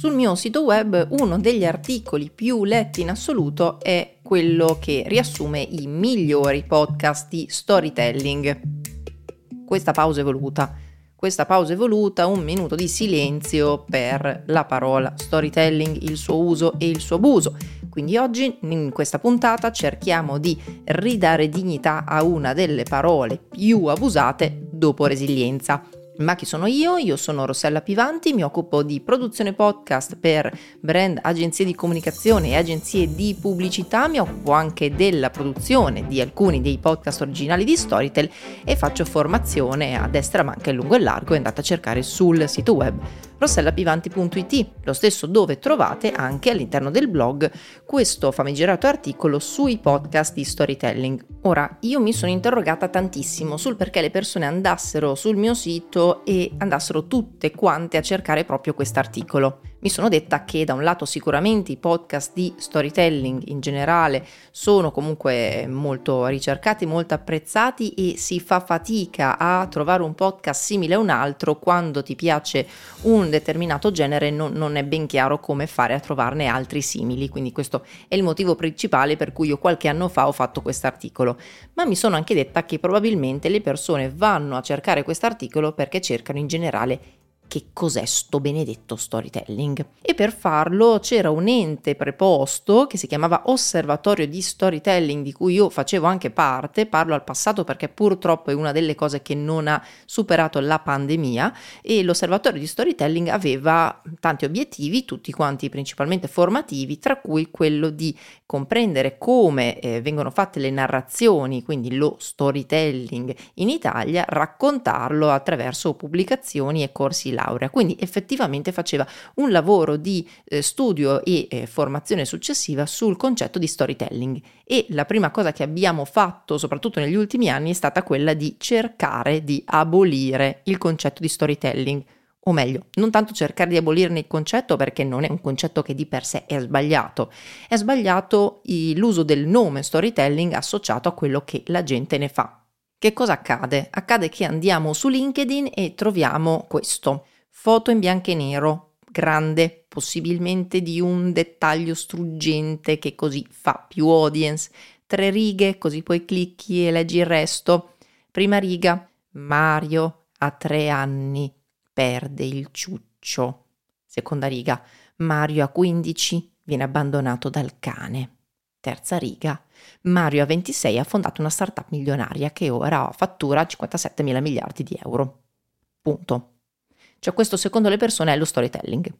Sul mio sito web uno degli articoli più letti in assoluto è quello che riassume i migliori podcast di storytelling. Questa pausa è voluta. Questa pausa è voluta, un minuto di silenzio per la parola storytelling, il suo uso e il suo abuso. Quindi oggi in questa puntata cerchiamo di ridare dignità a una delle parole più abusate dopo resilienza ma chi sono io? Io sono Rossella Pivanti, mi occupo di produzione podcast per brand, agenzie di comunicazione e agenzie di pubblicità, mi occupo anche della produzione di alcuni dei podcast originali di Storytel e faccio formazione a destra ma anche lungo e largo andate a cercare sul sito web rossellapivanti.it, lo stesso dove trovate anche all'interno del blog questo famigerato articolo sui podcast di storytelling. Ora, io mi sono interrogata tantissimo sul perché le persone andassero sul mio sito e andassero tutte quante a cercare proprio quest'articolo mi sono detta che da un lato sicuramente i podcast di storytelling in generale sono comunque molto ricercati, molto apprezzati e si fa fatica a trovare un podcast simile a un altro quando ti piace un determinato genere non, non è ben chiaro come fare a trovarne altri simili, quindi questo è il motivo principale per cui io qualche anno fa ho fatto questo articolo, ma mi sono anche detta che probabilmente le persone vanno a cercare questo articolo perché cercano in generale che cos'è sto benedetto storytelling. E per farlo c'era un ente preposto che si chiamava Osservatorio di Storytelling, di cui io facevo anche parte, parlo al passato perché purtroppo è una delle cose che non ha superato la pandemia, e l'Osservatorio di Storytelling aveva tanti obiettivi, tutti quanti principalmente formativi, tra cui quello di comprendere come eh, vengono fatte le narrazioni, quindi lo storytelling in Italia, raccontarlo attraverso pubblicazioni e corsi laurea, quindi effettivamente faceva un lavoro di eh, studio e eh, formazione successiva sul concetto di storytelling. E la prima cosa che abbiamo fatto, soprattutto negli ultimi anni, è stata quella di cercare di abolire il concetto di storytelling. O meglio, non tanto cercare di abolirne il concetto perché non è un concetto che di per sé è sbagliato, è sbagliato l'uso del nome storytelling associato a quello che la gente ne fa. Che cosa accade? Accade che andiamo su LinkedIn e troviamo questo. Foto in bianco e nero, grande, possibilmente di un dettaglio struggente che così fa più audience. Tre righe, così poi clicchi e leggi il resto. Prima riga, Mario ha tre anni, perde il ciuccio. Seconda riga, Mario a 15 viene abbandonato dal cane. Terza riga, Mario a 26 ha fondato una startup milionaria che ora fattura 57 mila miliardi di euro. Punto. Cioè questo secondo le persone è lo storytelling.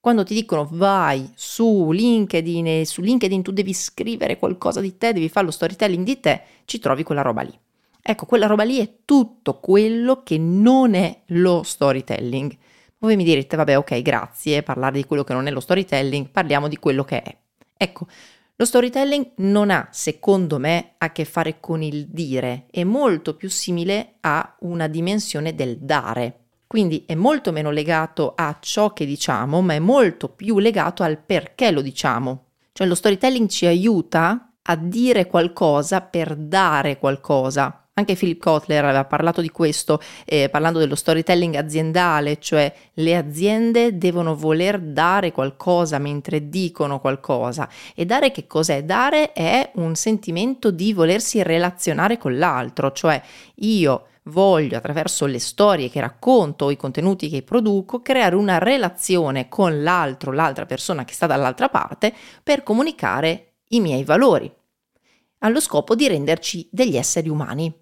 Quando ti dicono vai su LinkedIn e su LinkedIn tu devi scrivere qualcosa di te, devi fare lo storytelling di te, ci trovi quella roba lì. Ecco, quella roba lì è tutto quello che non è lo storytelling. Voi mi direte, vabbè, ok, grazie, parlare di quello che non è lo storytelling, parliamo di quello che è. Ecco, lo storytelling non ha, secondo me, a che fare con il dire, è molto più simile a una dimensione del dare. Quindi è molto meno legato a ciò che diciamo, ma è molto più legato al perché lo diciamo. Cioè lo storytelling ci aiuta a dire qualcosa per dare qualcosa. Anche Philip Kotler aveva parlato di questo, eh, parlando dello storytelling aziendale, cioè le aziende devono voler dare qualcosa mentre dicono qualcosa. E dare che cos'è? Dare è un sentimento di volersi relazionare con l'altro, cioè io voglio attraverso le storie che racconto i contenuti che produco creare una relazione con l'altro, l'altra persona che sta dall'altra parte per comunicare i miei valori, allo scopo di renderci degli esseri umani.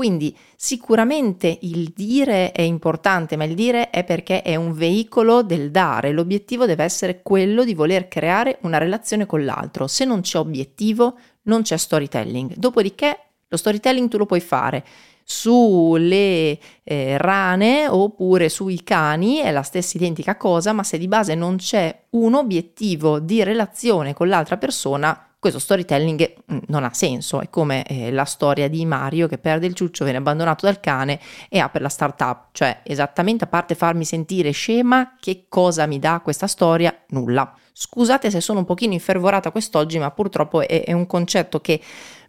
Quindi sicuramente il dire è importante, ma il dire è perché è un veicolo del dare. L'obiettivo deve essere quello di voler creare una relazione con l'altro. Se non c'è obiettivo, non c'è storytelling. Dopodiché lo storytelling tu lo puoi fare sulle eh, rane oppure sui cani è la stessa identica cosa, ma se di base non c'è un obiettivo di relazione con l'altra persona, questo storytelling mm, non ha senso, è come eh, la storia di Mario che perde il ciuccio, viene abbandonato dal cane e apre la startup, cioè esattamente a parte farmi sentire scema, che cosa mi dà questa storia? Nulla. Scusate se sono un pochino infervorata quest'oggi, ma purtroppo è, è un concetto che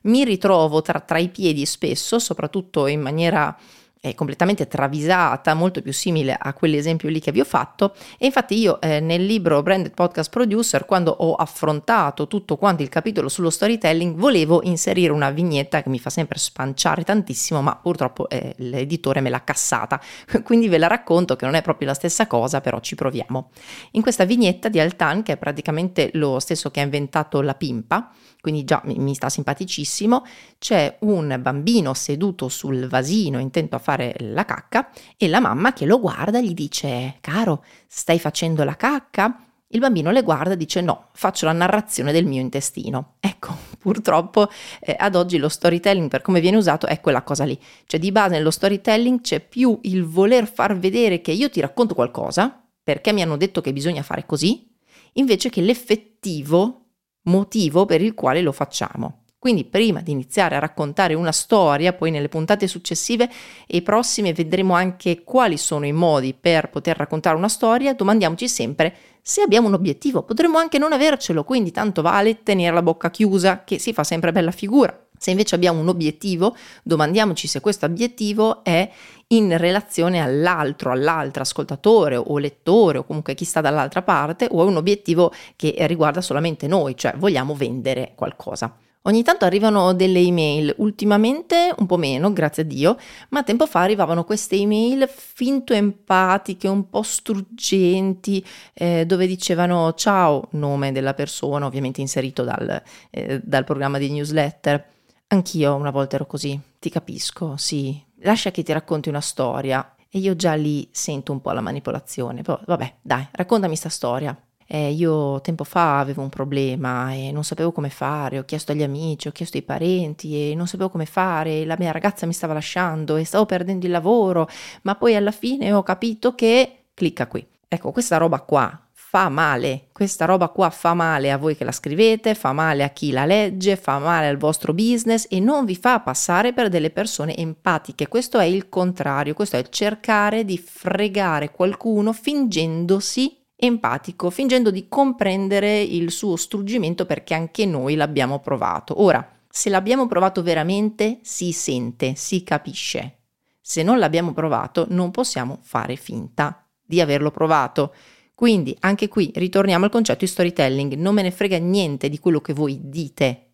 mi ritrovo tra, tra i piedi spesso, soprattutto in maniera è completamente travisata, molto più simile a quell'esempio lì che vi ho fatto. E infatti io eh, nel libro Branded Podcast Producer, quando ho affrontato tutto quanto il capitolo sullo storytelling, volevo inserire una vignetta che mi fa sempre spanciare tantissimo, ma purtroppo eh, l'editore me l'ha cassata. Quindi ve la racconto che non è proprio la stessa cosa, però ci proviamo. In questa vignetta di Altan, che è praticamente lo stesso che ha inventato la pimpa, quindi già mi, mi sta simpaticissimo, c'è un bambino seduto sul vasino intento a fare la cacca e la mamma che lo guarda gli dice caro stai facendo la cacca? Il bambino le guarda e dice no, faccio la narrazione del mio intestino. Ecco, purtroppo eh, ad oggi lo storytelling per come viene usato è quella cosa lì. Cioè di base nello storytelling c'è più il voler far vedere che io ti racconto qualcosa, perché mi hanno detto che bisogna fare così, invece che l'effettivo motivo per il quale lo facciamo. Quindi prima di iniziare a raccontare una storia, poi nelle puntate successive e prossime vedremo anche quali sono i modi per poter raccontare una storia, domandiamoci sempre se abbiamo un obiettivo. Potremmo anche non avercelo, quindi tanto vale tenere la bocca chiusa, che si fa sempre bella figura. Se invece abbiamo un obiettivo, domandiamoci se questo obiettivo è in relazione all'altro, all'altro ascoltatore o lettore o comunque chi sta dall'altra parte o è un obiettivo che riguarda solamente noi, cioè vogliamo vendere qualcosa. Ogni tanto arrivano delle email, ultimamente un po' meno, grazie a Dio, ma tempo fa arrivavano queste email finto empatiche, un po' struggenti, eh, dove dicevano ciao, nome della persona, ovviamente inserito dal, eh, dal programma di newsletter Anch'io una volta ero così, ti capisco, sì. Lascia che ti racconti una storia. E io già lì sento un po' la manipolazione. Però vabbè, dai, raccontami sta storia. Eh, io tempo fa avevo un problema e non sapevo come fare, ho chiesto agli amici, ho chiesto ai parenti e non sapevo come fare, la mia ragazza mi stava lasciando e stavo perdendo il lavoro, ma poi alla fine ho capito che... clicca qui. Ecco, questa roba qua fa male, questa roba qua fa male a voi che la scrivete, fa male a chi la legge, fa male al vostro business e non vi fa passare per delle persone empatiche. Questo è il contrario, questo è cercare di fregare qualcuno fingendosi empatico, fingendo di comprendere il suo struggimento perché anche noi l'abbiamo provato. Ora, se l'abbiamo provato veramente, si sente, si capisce. Se non l'abbiamo provato, non possiamo fare finta di averlo provato. Quindi anche qui ritorniamo al concetto di storytelling, non me ne frega niente di quello che voi dite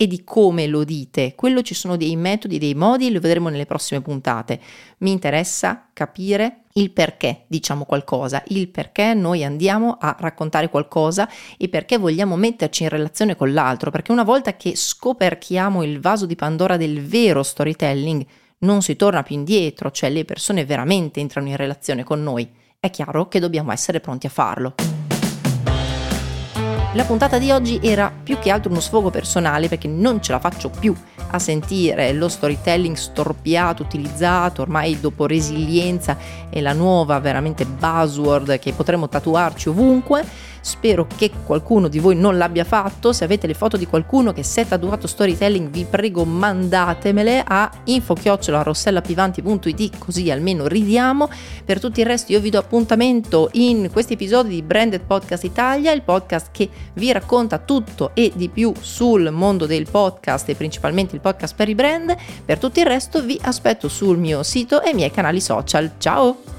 e di come lo dite, quello ci sono dei metodi, dei modi, lo vedremo nelle prossime puntate. Mi interessa capire il perché diciamo qualcosa, il perché noi andiamo a raccontare qualcosa e perché vogliamo metterci in relazione con l'altro, perché una volta che scoperchiamo il vaso di Pandora del vero storytelling, non si torna più indietro, cioè le persone veramente entrano in relazione con noi è chiaro che dobbiamo essere pronti a farlo. La puntata di oggi era più che altro uno sfogo personale perché non ce la faccio più a sentire lo storytelling storpiato, utilizzato ormai dopo resilienza e la nuova veramente buzzword che potremmo tatuarci ovunque Spero che qualcuno di voi non l'abbia fatto. Se avete le foto di qualcuno che si è tatuato storytelling, vi prego mandatemele a info-rossellapivanti.it così almeno ridiamo. Per tutto il resto io vi do appuntamento in questi episodi di Branded Podcast Italia, il podcast che vi racconta tutto e di più sul mondo del podcast e principalmente il podcast per i brand. Per tutto il resto vi aspetto sul mio sito e i miei canali social. Ciao!